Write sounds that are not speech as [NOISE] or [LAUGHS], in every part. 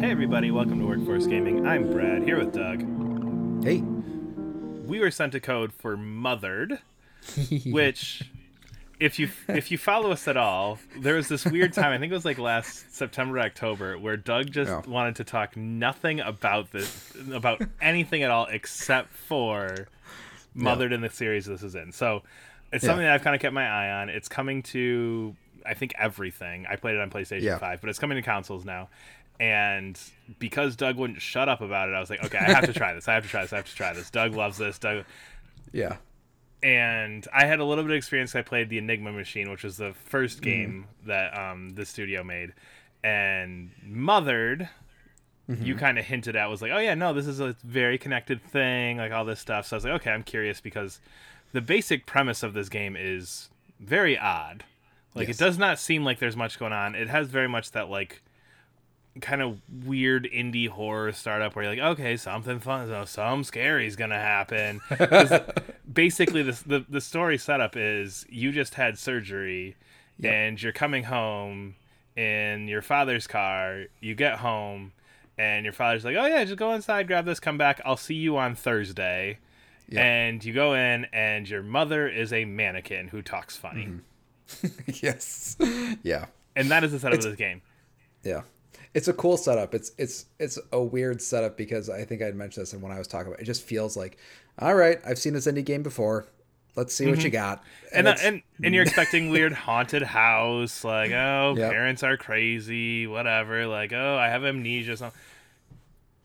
Hey everybody, welcome to Workforce Gaming. I'm Brad here with Doug. Hey. We were sent a code for Mothered, [LAUGHS] which if you if you follow us at all, there was this weird time, I think it was like last September October, where Doug just Yeah. wanted to talk nothing about this about anything at all except for Mothered in the series this is in. So it's Yeah. something that I've kind of kept my eye on. It's coming to I think everything. I played it on PlayStation Yeah. 5, but it's coming to consoles now. And because Doug wouldn't shut up about it, I was like, okay, I have to try this. I have to try this. I have to try this. Doug loves this. Doug Yeah. and I had a little bit of experience. I played the Enigma Machine, which was the first game that um, the studio made, and Mothered. You kind of hinted at was like, oh yeah, no, this is a very connected thing, like all this stuff. So I was like, okay, I'm curious because the basic premise of this game is very odd. Like Yes. it does not seem like there's much going on. It has very much that like kind of weird indie horror startup where you're like, okay, something fun, so some scary is gonna happen. [LAUGHS] basically, this, the the story setup is you just had surgery, Yep. and you're coming home in your father's car. You get home, and your father's like, oh yeah, just go inside, grab this, come back. I'll see you on Thursday. Yep. And you go in, and your mother is a mannequin who talks funny, Mm-hmm. [LAUGHS] yes. Yeah. and that is the setup of this game. Yeah. It's a cool setup. It's it's it's a weird setup because I think I'd mentioned this and when I was talking about it, it just feels like, all right, I've seen this indie game before. Let's see what you got. and uh, and and you're [LAUGHS] expecting weird haunted house like oh Yep. parents are crazy whatever like oh i have amnesia something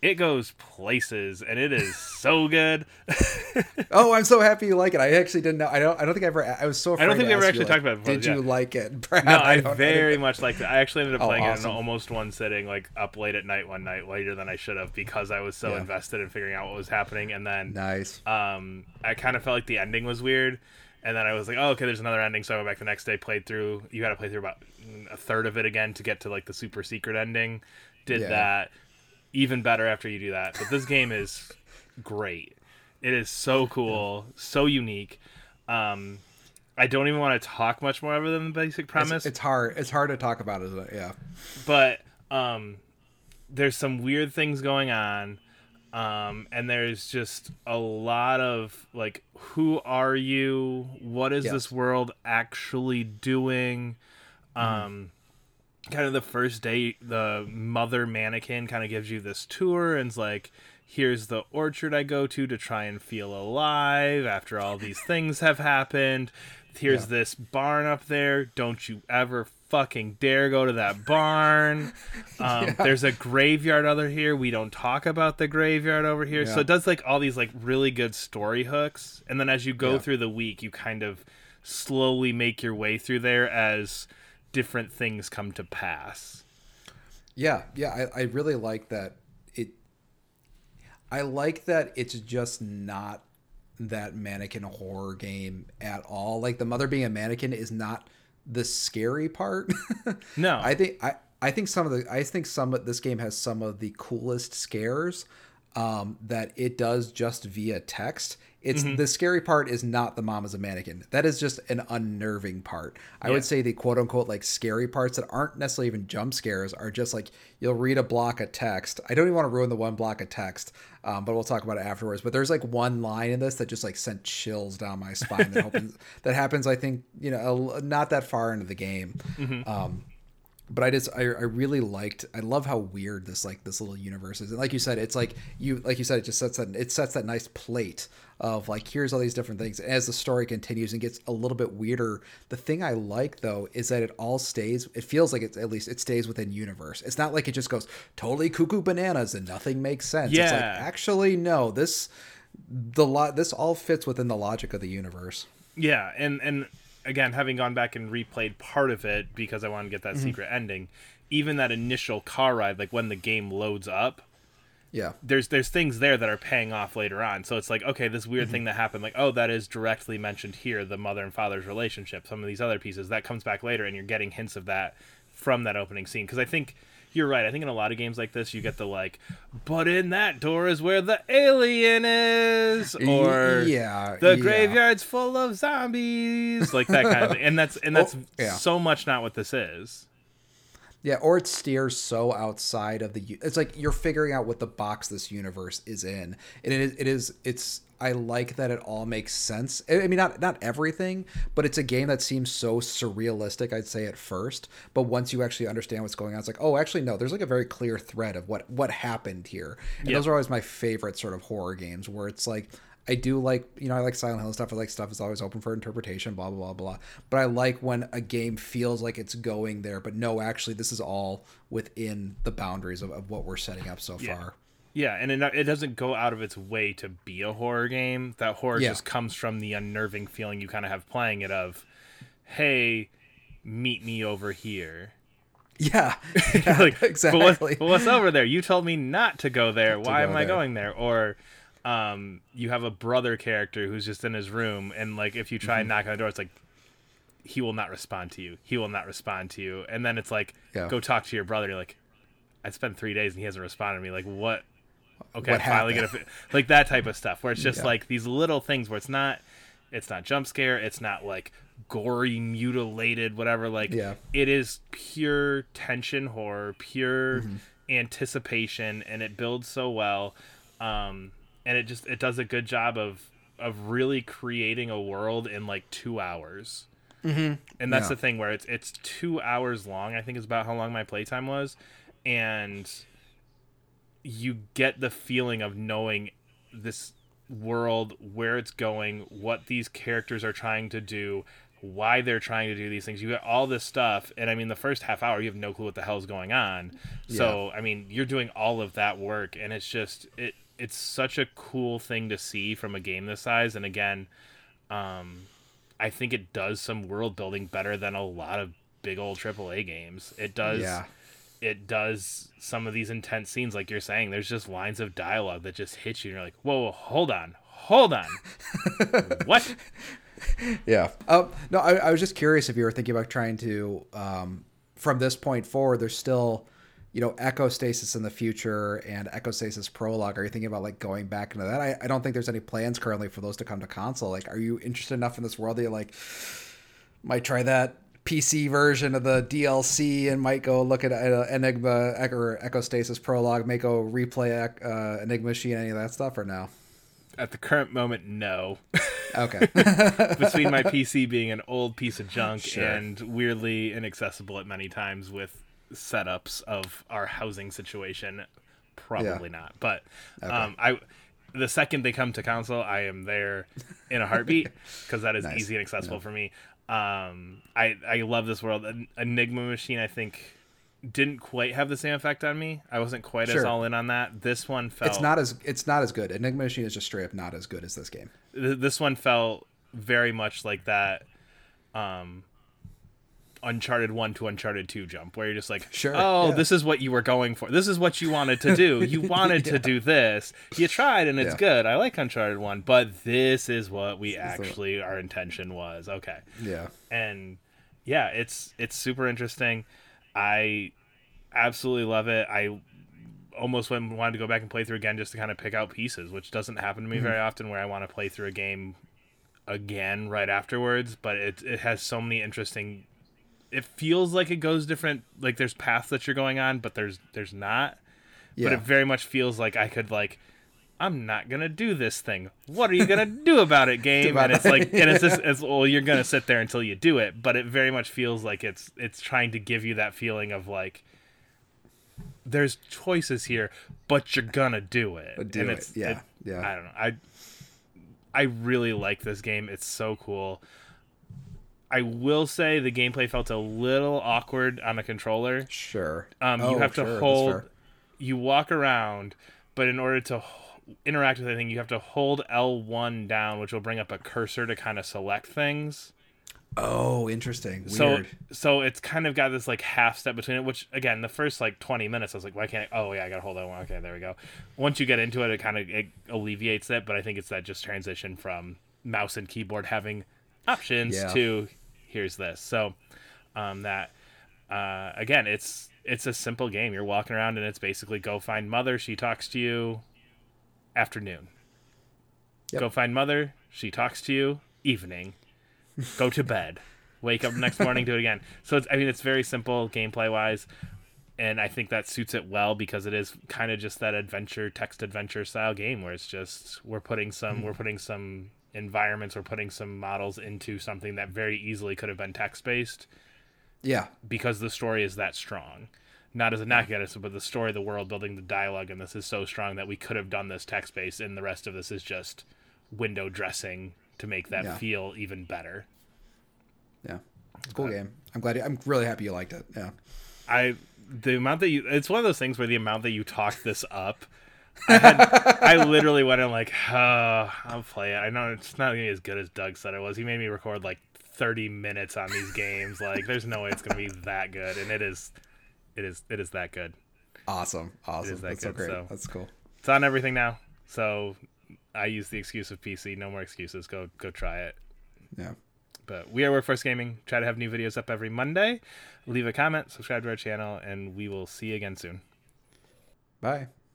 it goes places and it is so good [LAUGHS] oh, I'm so happy you like it. I actually didn't know. I don't. I don't think I ever. I was so. I don't think we ever actually talked about it before, Did yeah. you like it, [LAUGHS] Brad? no i don't- very much liked it i actually ended up Oh, playing it in almost one sitting like up late at night one night later than i should have because i was so Yeah. invested in figuring out what was happening and then Nice. um, I kind of felt like the ending was weird, and then I was like, oh, okay, there's another ending. So I went back the next day, played through. You got to play through about a third of it again to get to like the super secret ending. Did Yeah. that even better after you do that. But this game is great. It is so cool, so unique. Um, I don't even want to talk much more other than the basic It's, premise it's hard. It's hard to talk about, isn't it? Yeah. but um there's some weird things going on um and there's just a lot of like who are you what is Yes. this world actually doing um kind of the first day the mother mannequin kind of gives you this tour and's like here's the orchard i go to to try and feel alive after all these things have happened. Here's Yeah. this barn up there. Don't you ever fucking dare go to that barn. [LAUGHS] Um, there's a graveyard over here. We don't talk about the graveyard over here. So it does like all these like really good story hooks. And then as you go Yeah. through the week you kind of slowly make your way through there as different things come to pass Yeah, yeah, I, I really like that. It, I like that it's just not that mannequin horror game at all. Like the mother being a mannequin is not the scary part. No. [LAUGHS] I think I I think some of the I think some of this game has some of the coolest scares um, that it does just via text. It's Mm-hmm. the scary part is not the mom as a mannequin. That is just an unnerving part. I Yeah. would say the quote unquote like scary parts that aren't necessarily even jump scares are just like you'll read a block of text. I don't even want to ruin the one block of text, um, but we'll talk about it afterwards. But there's like one line in this that just like sent chills down my spine. That [LAUGHS] happens. that happens. I think you know a- not that far into the game. Um, but I just I, I really liked I love how weird this like this little universe is. And like you said it's like you like you said it just sets that it sets that nice plate of like here's all these different things. As the story continues and gets a little bit weirder the thing I like though is that it all stays it feels like it's at least it stays within universe. It's not like it just goes totally cuckoo bananas and nothing makes sense. It's like Yeah. actually no this the lot this all fits within the logic of the universe. Yeah, and and again, having gone back and replayed part of it because I wanted to get that mhm. secret ending, even that initial car ride, like when the game loads up, yeah there's there's things there that are paying off later on. So it's like, okay, this weird mhm. thing that happened, like, oh, that is directly mentioned here, the mother and father's relationship. Some of these other pieces that comes back later, and you're getting hints of that from that opening scene. Because I think you're right. I think in a lot of games like this, you get the like, but in that door is where the alien is, or yeah, the yeah. graveyard's full of zombies, like that kind of thing. And that's and that's Oh, yeah. so much not what this is. Yeah, or it steers so outside of the. It's like you're figuring out what the box this universe is in, and it is. It is. It's. I like that it all makes sense. I mean, not not everything, but it's a game that seems so surrealistic. I'd say at first, but once you actually understand what's going on, it's like, oh, actually, no. There's like a very clear thread of what what happened here, and Yeah. those are always my favorite sort of horror games, where it's like. I do like, you know, I like Silent Hill stuff. I like stuff is always open for interpretation, blah, blah, blah, blah. But I like when a game feels like it's going there, but no, actually, this is all within the boundaries of, of what we're setting up so Yeah. far. Yeah, and it, it doesn't go out of its way to be a horror game. That horror Yeah. just comes from the unnerving feeling you kind of have playing it of, hey, meet me over here. Yeah, [LAUGHS] like, exactly. But, what, but what's over there? You told me not to go there. Why go am I there. going there? Or um, you have a brother character who's just in his room, and like if you try Mm-hmm. and knock on the door, it's like he will not respond to you. He will not respond to you. And then it's like, Yeah. go talk to your brother. You're like, I spent three days and he hasn't responded to me. Like, what? Okay, What finally gonna happened? like that type of stuff where it's just Yeah. like these little things where it's not, it's not jump scare. It's not like gory, mutilated, whatever. Like, Yeah. it is pure tension horror, pure Mm-hmm. anticipation, and it builds so well. Um, and it just it does a good job of of really creating a world in like two hours. Mm-hmm. And that's Yeah. the thing where it's it's two hours long. I think is about how long my playtime was, and you get the feeling of knowing this world, where it's going, what these characters are trying to do, why they're trying to do these things. You get all this stuff, and I mean, the first half hour, you have no clue what the hell's going on. So, I mean, you're doing all of that work, and it's just it. It's such a cool thing to see from a game this size, and again, um, I think it does some world building better than a lot of big old AAA games. It does Yeah. It does some of these intense scenes like you're saying there's just lines of dialogue that just hit you and you're like whoa, whoa hold on hold on [LAUGHS] what Yeah. Um, no, I, I was just curious if you were thinking about trying to, um, from this point forward, there's still, you know, Echo Stasis in the future and Echo Stasis Prologue. Are you thinking about like going back into that? I, I don't think there's any plans currently for those to come to console. Like, are you interested enough in this world that you like might try that PC version of the DLC and might go look at uh, Enigma or Echo Stasis Prologue, may go replay uh, Enigma Machine, any of that stuff, or no? at the current moment no [LAUGHS] Okay. [LAUGHS] between my pc being an old piece of junk Sure. and weirdly inaccessible at many times with setups of our housing situation probably not but um i the second they come to console i am there in a heartbeat [LAUGHS] because that is Nice. easy and accessible for me um i i love this world En- enigma machine i think didn't quite have the same effect on me i wasn't quite as all in on that this one felt it's not as it's not as good. Enigma Machine is just straight up not as good as this game. th- this one felt very much like that um uncharted 1 to uncharted 2 jump where you're just like Sure, oh yeah. this is what you were going for. This is what you wanted to do. [LAUGHS] You wanted to do this. You tried and it's Yeah. good. I like uncharted 1 but this is what we the- actually our intention was. Okay. Yeah. and yeah it's it's super interesting. I absolutely love it. I almost went, wanted to go back and play through again just to kind of pick out pieces which doesn't happen to me very mm-hmm. often where i want to play through a game again right afterwards but it, it has so many interesting it feels like it goes different like there's paths that you're going on but there's there's not. Yeah. but it very much feels like i could like i'm not gonna do this thing. What are you gonna do about it [LAUGHS] game? About and it's like and it's just [LAUGHS] it's well you're gonna sit there until you do it but it very much feels like it's it's trying to give you that feeling of like there's choices here but you're gonna do it. Do and it. it's Yeah, yeah. i don't know. I i really like this game. It's so cool I will say the gameplay felt a little awkward on a controller. Sure. Um, Oh, you have to sure, hold. You walk around, but in order to h- interact with anything, you have to hold L1 down, which will bring up a cursor to kind of select things. Oh, interesting. So, Weird. so it's kind of got this like half step between it. Which again, the first like twenty minutes, I was like, why can't? I? Oh yeah, I gotta hold L1. Okay, there we go. Once you get into it, it kind of it alleviates it. But I think it's that just transition from mouse and keyboard having options Yeah. to here's this. So, um, that uh, again, it's it's a simple game. You're walking around and it's basically go find mother. She talks to you. Afternoon. Yep. Go find mother. She talks to you. Evening. Go to bed. Wake up next morning. Do it again. So it's I mean it's very simple gameplay wise, and I think that suits it well because it is kind of just that adventure text adventure style game where it's just we're putting some we're putting some environments we're putting some models into something that very easily could have been text based Yeah. because the story is that strong. Not as a knock at it, but the story, the world building, the dialogue in this is so strong that we could have done this text based, and the rest of this is just window dressing to make that Yeah. feel even better. Yeah. It's a cool game. I'm glad. You, I'm really happy you liked it. Yeah. I the amount that you it's one of those things where the amount that you talk this up. I, had, I [LAUGHS] literally went in like, oh, I'll play it. I know it's not gonna be as good as Doug said it was. He made me record like 30 minutes on these games. Like, there's no way it's gonna be that good, and it is, it is, it is that good. Awesome. Awesome. that That's so great. so- That's cool. It's on everything now. So I use the excuse of PC. No more excuses. Go go try it. Yeah. But we are Workforce Gaming. Try to have new videos up every Monday. Leave a comment, subscribe to our channel, and we will see you again soon. Bye.